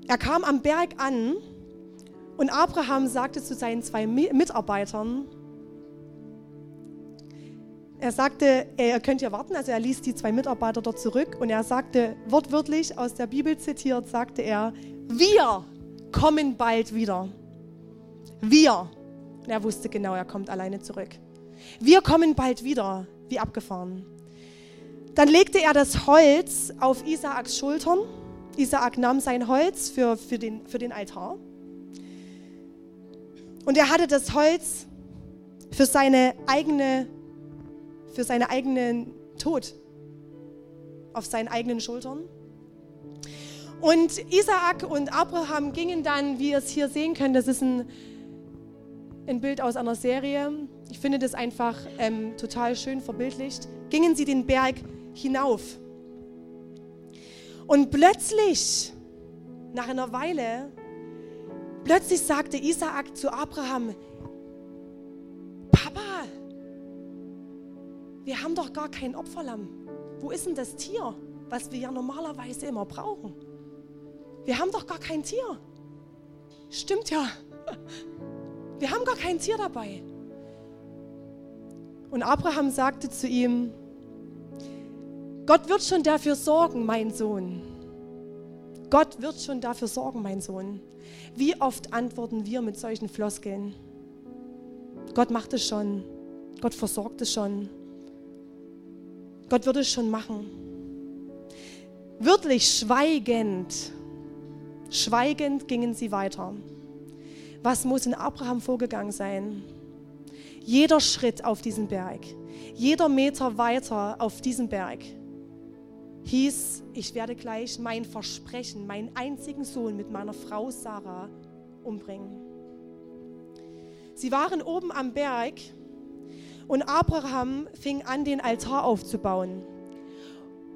Er kam am Berg an und Abraham sagte zu seinen zwei Mitarbeitern, er sagte, ihr könnt ja warten, also er ließ die zwei Mitarbeiter dort zurück und er sagte, wortwörtlich aus der Bibel zitiert, sagte er, wir kommen bald wieder. Wir. Und er wusste genau, er kommt alleine zurück. Wir kommen bald wieder, wie abgefahren. Dann legte er das Holz auf Isaaks Schultern. Isaak nahm sein Holz für, für, den, für den Altar. Und er hatte das Holz für seine eigene, für seinen eigenen Tod auf seinen eigenen Schultern. Und Isaak und Abraham gingen dann, wie ihr es hier sehen könnt, das ist ein, ein Bild aus einer Serie. Ich finde das einfach ähm, total schön verbildlicht. Gingen sie den Berg hinauf. Und plötzlich, nach einer Weile, plötzlich sagte Isaak zu Abraham, Papa, wir haben doch gar kein Opferlamm. Wo ist denn das Tier, was wir ja normalerweise immer brauchen? wir haben doch gar kein Tier. Stimmt ja. Wir haben gar kein Tier dabei. Und Abraham sagte zu ihm, Gott wird schon dafür sorgen, mein Sohn. Gott wird schon dafür sorgen, mein Sohn. Wie oft antworten wir mit solchen Floskeln? Gott macht es schon. Gott versorgt es schon. Gott wird es schon machen. Wirklich schweigend Schweigend gingen sie weiter. Was muss in Abraham vorgegangen sein? Jeder Schritt auf diesen Berg, jeder Meter weiter auf diesen Berg hieß, ich werde gleich mein Versprechen, meinen einzigen Sohn mit meiner Frau Sarah umbringen. Sie waren oben am Berg und Abraham fing an, den Altar aufzubauen.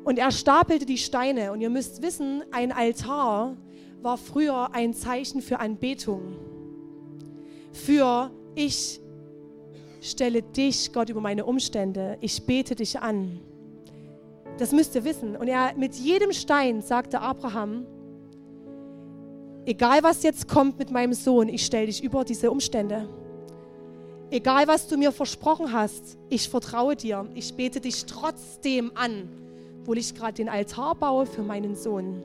Und er stapelte die Steine. Und ihr müsst wissen, ein Altar war früher ein Zeichen für Anbetung. Für ich stelle dich, Gott, über meine Umstände. Ich bete dich an. Das müsst ihr wissen. Und er mit jedem Stein sagte Abraham, egal was jetzt kommt mit meinem Sohn, ich stelle dich über diese Umstände. Egal was du mir versprochen hast, ich vertraue dir. Ich bete dich trotzdem an, wo ich gerade den Altar baue für meinen Sohn.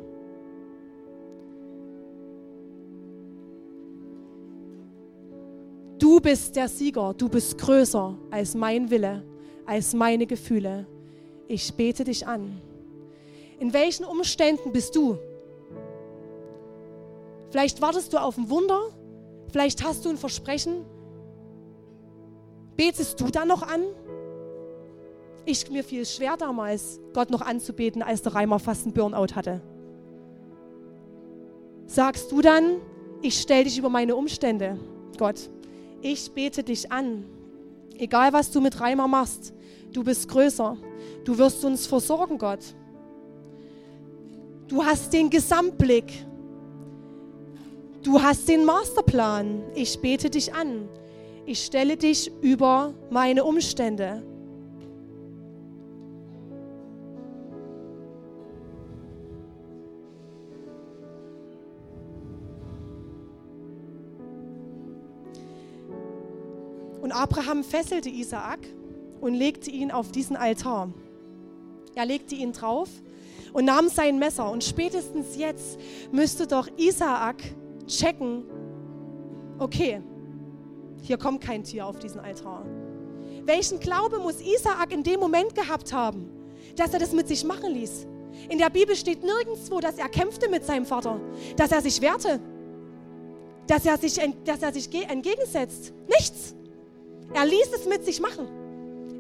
Du bist der Sieger, du bist größer als mein Wille, als meine Gefühle. Ich bete dich an. In welchen Umständen bist du? Vielleicht wartest du auf ein Wunder, vielleicht hast du ein Versprechen. Betest du dann noch an? Ich, mir fiel schwer damals, Gott noch anzubeten, als der Reimer fast einen Burnout hatte. Sagst du dann, ich stelle dich über meine Umstände, Gott. Ich bete dich an. Egal was du mit Reimer machst, du bist größer. Du wirst uns versorgen, Gott. Du hast den Gesamtblick. Du hast den Masterplan. Ich bete dich an. Ich stelle dich über meine Umstände. Und Abraham fesselte Isaak und legte ihn auf diesen Altar. Er legte ihn drauf und nahm sein Messer. Und spätestens jetzt müsste doch Isaak checken, okay, hier kommt kein Tier auf diesen Altar. Welchen Glaube muss Isaak in dem Moment gehabt haben, dass er das mit sich machen ließ? In der Bibel steht nirgendwo, dass er kämpfte mit seinem Vater, dass er sich wehrte, dass er sich, dass er sich entgegensetzt. Nichts. Er ließ es mit sich machen.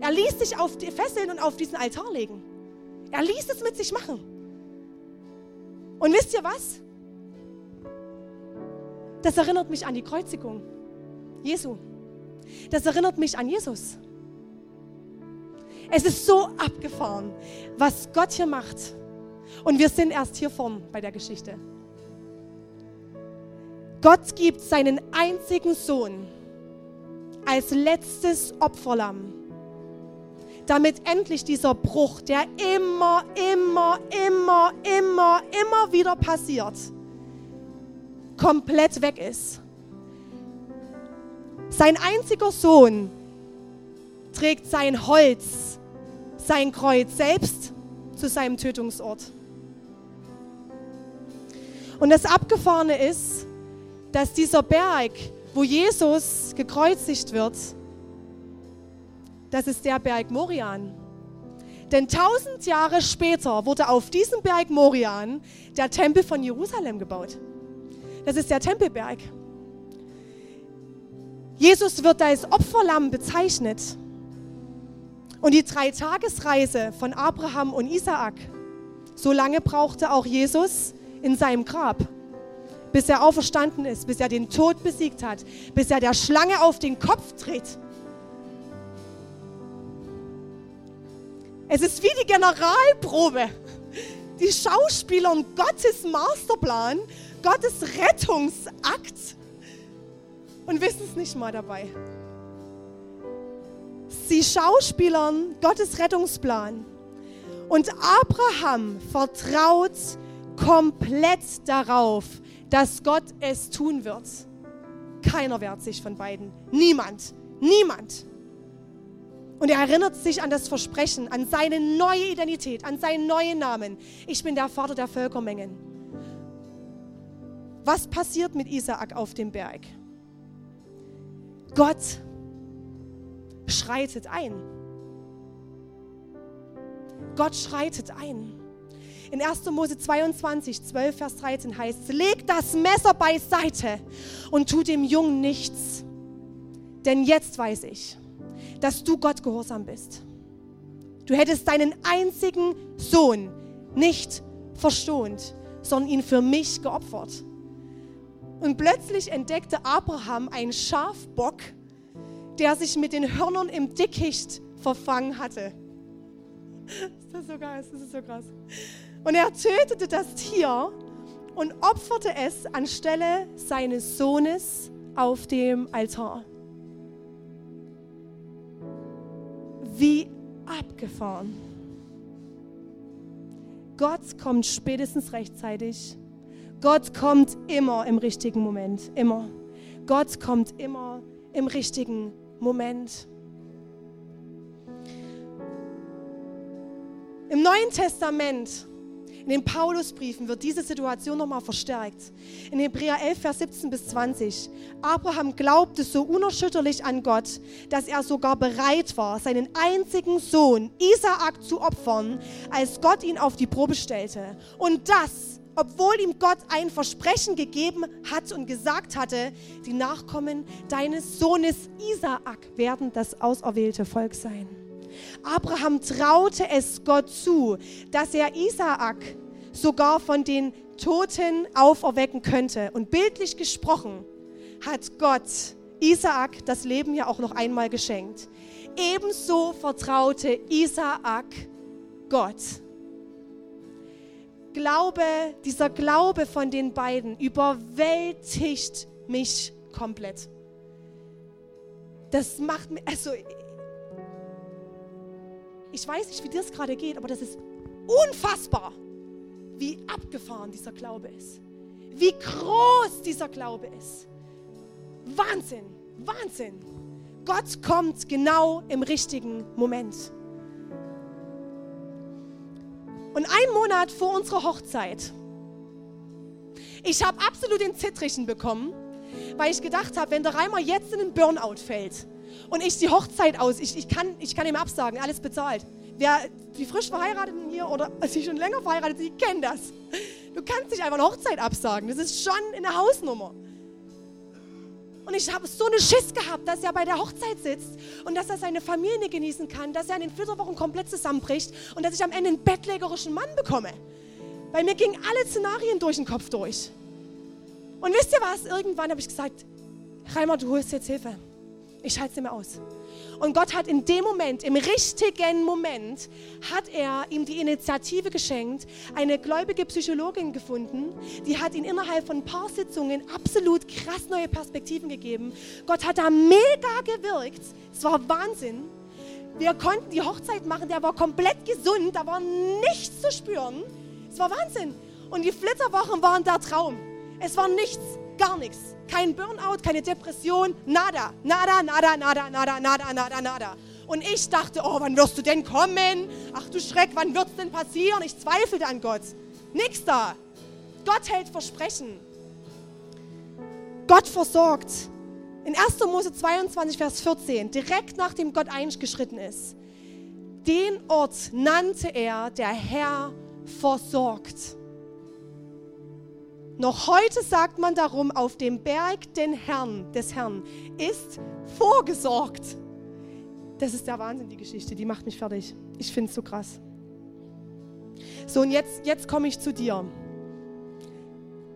Er ließ sich auf die Fesseln und auf diesen Altar legen. Er ließ es mit sich machen. Und wisst ihr was? Das erinnert mich an die Kreuzigung Jesu. Das erinnert mich an Jesus. Es ist so abgefahren, was Gott hier macht. Und wir sind erst hier vorn bei der Geschichte. Gott gibt seinen einzigen Sohn als letztes Opferlamm, damit endlich dieser Bruch, der immer, immer, immer, immer, immer wieder passiert, komplett weg ist. Sein einziger Sohn trägt sein Holz, sein Kreuz selbst zu seinem Tötungsort. Und das Abgefahrene ist, dass dieser Berg, wo Jesus gekreuzigt wird, das ist der Berg Morian. Denn tausend Jahre später wurde auf diesem Berg Morian der Tempel von Jerusalem gebaut. Das ist der Tempelberg. Jesus wird als Opferlamm bezeichnet. Und die Dreitagesreise von Abraham und Isaak, so lange brauchte auch Jesus in seinem Grab bis er auferstanden ist, bis er den Tod besiegt hat, bis er der Schlange auf den Kopf tritt. Es ist wie die Generalprobe. Die Schauspieler und Gottes Masterplan, Gottes Rettungsakt und wissen es nicht mal dabei. Sie schauspielern Gottes Rettungsplan. Und Abraham vertraut komplett darauf, dass Gott es tun wird. Keiner wehrt sich von beiden. Niemand. Niemand. Und er erinnert sich an das Versprechen, an seine neue Identität, an seinen neuen Namen. Ich bin der Vater der Völkermengen. Was passiert mit Isaak auf dem Berg? Gott schreitet ein. Gott schreitet ein. In 1. Mose 22, 12, Vers 13 heißt es, leg das Messer beiseite und tu dem Jungen nichts. Denn jetzt weiß ich, dass du Gott gehorsam bist. Du hättest deinen einzigen Sohn nicht verstohnt, sondern ihn für mich geopfert. Und plötzlich entdeckte Abraham einen Schafbock, der sich mit den Hörnern im Dickicht verfangen hatte. Ist das so krass? Das ist so krass. Und er tötete das Tier und opferte es anstelle seines Sohnes auf dem Altar. Wie abgefahren. Gott kommt spätestens rechtzeitig. Gott kommt immer im richtigen Moment, immer. Gott kommt immer im richtigen Moment. Im Neuen Testament, in den Paulusbriefen, wird diese Situation nochmal verstärkt. In Hebräer 11, Vers 17 bis 20. Abraham glaubte so unerschütterlich an Gott, dass er sogar bereit war, seinen einzigen Sohn Isaak zu opfern, als Gott ihn auf die Probe stellte. Und das, obwohl ihm Gott ein Versprechen gegeben hat und gesagt hatte, die Nachkommen deines Sohnes Isaak werden das auserwählte Volk sein. Abraham traute es Gott zu, dass er Isaak sogar von den Toten auferwecken könnte. Und bildlich gesprochen hat Gott Isaak das Leben ja auch noch einmal geschenkt. Ebenso vertraute Isaak Gott. Glaube, dieser Glaube von den beiden überwältigt mich komplett. Das macht mir, also ich weiß nicht, wie dir das gerade geht, aber das ist unfassbar, wie abgefahren dieser Glaube ist. Wie groß dieser Glaube ist. Wahnsinn, Wahnsinn. Gott kommt genau im richtigen Moment. Und ein Monat vor unserer Hochzeit, ich habe absolut den Zittrichen bekommen, weil ich gedacht habe, wenn der Reimer jetzt in den Burnout fällt, und ich die Hochzeit aus. Ich, ich, kann, ich kann ihm absagen, alles bezahlt. Wer die frisch Verheirateten hier oder die schon länger verheiratet sind, die kennen das. Du kannst nicht einfach eine Hochzeit absagen. Das ist schon eine Hausnummer. Und ich habe so eine Schiss gehabt, dass er bei der Hochzeit sitzt und dass er seine Familie genießen kann, dass er in den Flitterwochen komplett zusammenbricht und dass ich am Ende einen bettlägerischen Mann bekomme. Weil mir gingen alle Szenarien durch den Kopf durch. Und wisst ihr was? Irgendwann habe ich gesagt, Reimer, du holst jetzt Hilfe. Ich halte es nicht mehr aus. Und Gott hat in dem Moment, im richtigen Moment, hat er ihm die Initiative geschenkt, eine gläubige Psychologin gefunden, die hat ihn innerhalb von ein paar Sitzungen absolut krass neue Perspektiven gegeben. Gott hat da mega gewirkt. Es war Wahnsinn. Wir konnten die Hochzeit machen, der war komplett gesund, da war nichts zu spüren. Es war Wahnsinn. Und die Flitterwochen waren der Traum. Es war nichts, gar nichts. Kein Burnout, keine Depression, nada, nada, nada, nada, nada, nada, nada, nada. Und ich dachte, oh, wann wirst du denn kommen? Ach du Schreck, wann wird es denn passieren? Ich zweifelte an Gott. Nix da. Gott hält Versprechen. Gott versorgt. In 1. Mose 22, Vers 14, direkt nachdem Gott eingeschritten ist, den Ort nannte er, der Herr versorgt. Noch heute sagt man darum, auf dem Berg den Herrn, des Herrn ist vorgesorgt. Das ist der Wahnsinn, die Geschichte, die macht mich fertig. Ich finde es so krass. So, und jetzt, jetzt komme ich zu dir.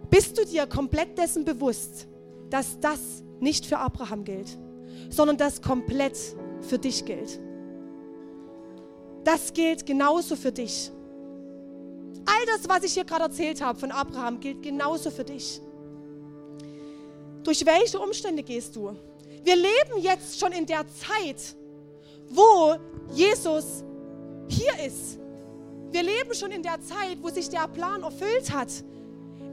Bist du dir komplett dessen bewusst, dass das nicht für Abraham gilt, sondern das komplett für dich gilt? Das gilt genauso für dich. All das, was ich hier gerade erzählt habe von Abraham, gilt genauso für dich. Durch welche Umstände gehst du? Wir leben jetzt schon in der Zeit, wo Jesus hier ist. Wir leben schon in der Zeit, wo sich der Plan erfüllt hat.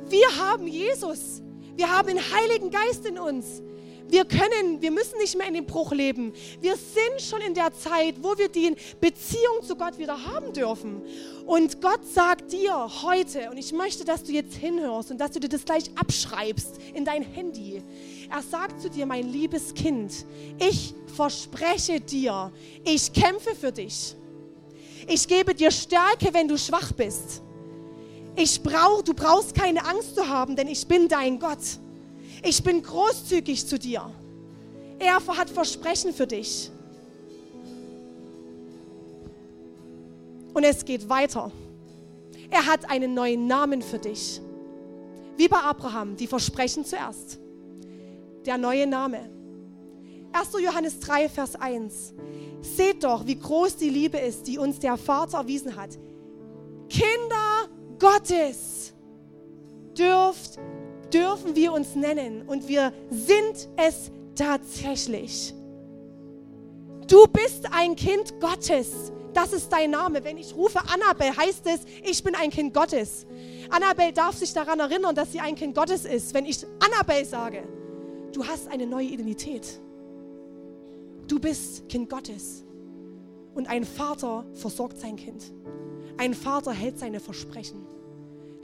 Wir haben Jesus. Wir haben den Heiligen Geist in uns. Wir können, wir müssen nicht mehr in dem Bruch leben. Wir sind schon in der Zeit, wo wir die Beziehung zu Gott wieder haben dürfen. Und Gott sagt dir heute, und ich möchte, dass du jetzt hinhörst und dass du dir das gleich abschreibst in dein Handy. Er sagt zu dir, mein liebes Kind, ich verspreche dir, ich kämpfe für dich. Ich gebe dir Stärke, wenn du schwach bist. Ich brauch, du brauchst keine Angst zu haben, denn ich bin dein Gott ich bin großzügig zu dir. Er hat Versprechen für dich. Und es geht weiter. Er hat einen neuen Namen für dich. Wie bei Abraham, die Versprechen zuerst. Der neue Name. 1. Johannes 3, Vers 1. Seht doch, wie groß die Liebe ist, die uns der Vater erwiesen hat. Kinder Gottes dürft dürfen wir uns nennen und wir sind es tatsächlich. Du bist ein Kind Gottes. Das ist dein Name. Wenn ich rufe Annabel, heißt es, ich bin ein Kind Gottes. Annabel darf sich daran erinnern, dass sie ein Kind Gottes ist. Wenn ich Annabel sage, du hast eine neue Identität. Du bist Kind Gottes. Und ein Vater versorgt sein Kind. Ein Vater hält seine Versprechen.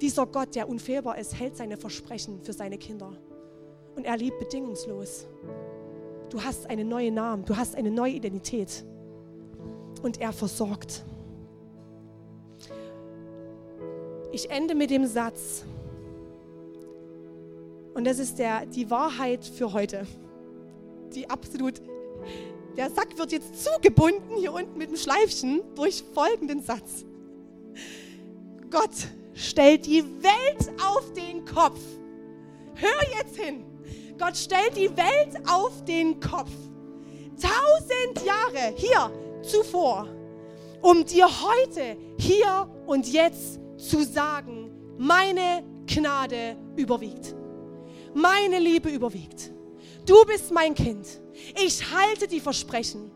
Dieser Gott, der unfehlbar ist, hält seine Versprechen für seine Kinder. Und er liebt bedingungslos. Du hast einen neuen Namen, du hast eine neue Identität. Und er versorgt. Ich ende mit dem Satz. Und das ist der, die Wahrheit für heute. Die absolut. Der Sack wird jetzt zugebunden hier unten mit dem Schleifchen durch folgenden Satz. Gott stellt die Welt auf den Kopf. Hör jetzt hin. Gott stellt die Welt auf den Kopf. Tausend Jahre hier zuvor, um dir heute, hier und jetzt zu sagen, meine Gnade überwiegt. Meine Liebe überwiegt. Du bist mein Kind. Ich halte die Versprechen.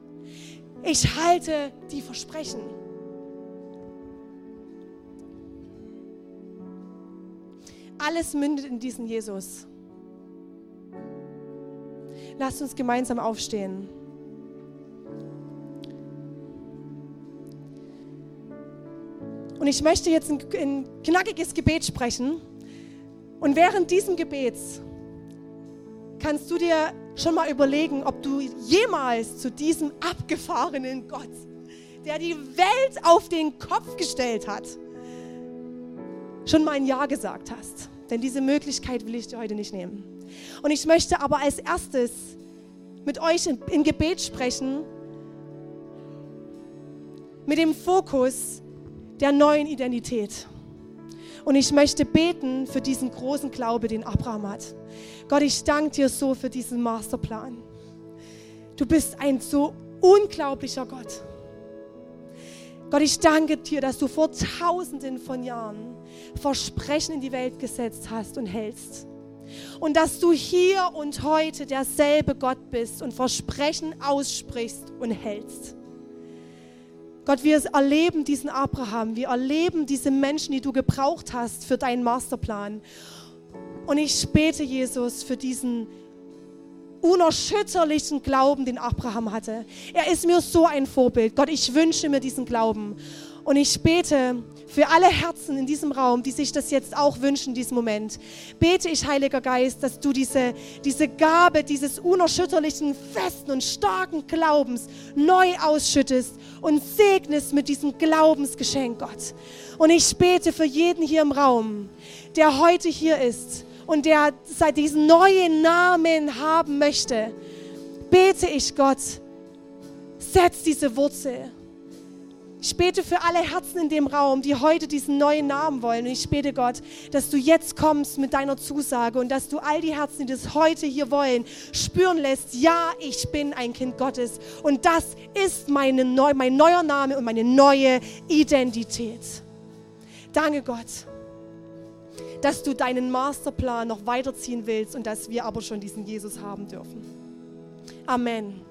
Ich halte die Versprechen. Alles mündet in diesen Jesus. Lasst uns gemeinsam aufstehen. Und ich möchte jetzt ein, ein knackiges Gebet sprechen. Und während diesem Gebets kannst du dir schon mal überlegen, ob du jemals zu diesem abgefahrenen Gott, der die Welt auf den Kopf gestellt hat, schon mal ein Ja gesagt hast. Denn diese Möglichkeit will ich dir heute nicht nehmen. Und ich möchte aber als erstes mit euch in, in Gebet sprechen, mit dem Fokus der neuen Identität. Und ich möchte beten für diesen großen Glaube, den Abraham hat. Gott, ich danke dir so für diesen Masterplan. Du bist ein so unglaublicher Gott. Gott, ich danke dir, dass du vor tausenden von Jahren Versprechen in die Welt gesetzt hast und hältst. Und dass du hier und heute derselbe Gott bist und Versprechen aussprichst und hältst. Gott, wir erleben diesen Abraham, wir erleben diese Menschen, die du gebraucht hast für deinen Masterplan. Und ich bete, Jesus, für diesen unerschütterlichen Glauben, den Abraham hatte. Er ist mir so ein Vorbild. Gott, ich wünsche mir diesen Glauben. Und ich bete für alle Herzen in diesem Raum, die sich das jetzt auch wünschen, diesen Moment, bete ich, Heiliger Geist, dass du diese, diese Gabe dieses unerschütterlichen, festen und starken Glaubens neu ausschüttest und segnest mit diesem Glaubensgeschenk, Gott. Und ich bete für jeden hier im Raum, der heute hier ist und der seit diesen neuen Namen haben möchte, bete ich, Gott, setz diese Wurzel ich bete für alle Herzen in dem Raum, die heute diesen neuen Namen wollen. Und ich bete Gott, dass du jetzt kommst mit deiner Zusage und dass du all die Herzen, die das heute hier wollen, spüren lässt, ja, ich bin ein Kind Gottes. Und das ist meine neu, mein neuer Name und meine neue Identität. Danke Gott, dass du deinen Masterplan noch weiterziehen willst und dass wir aber schon diesen Jesus haben dürfen. Amen.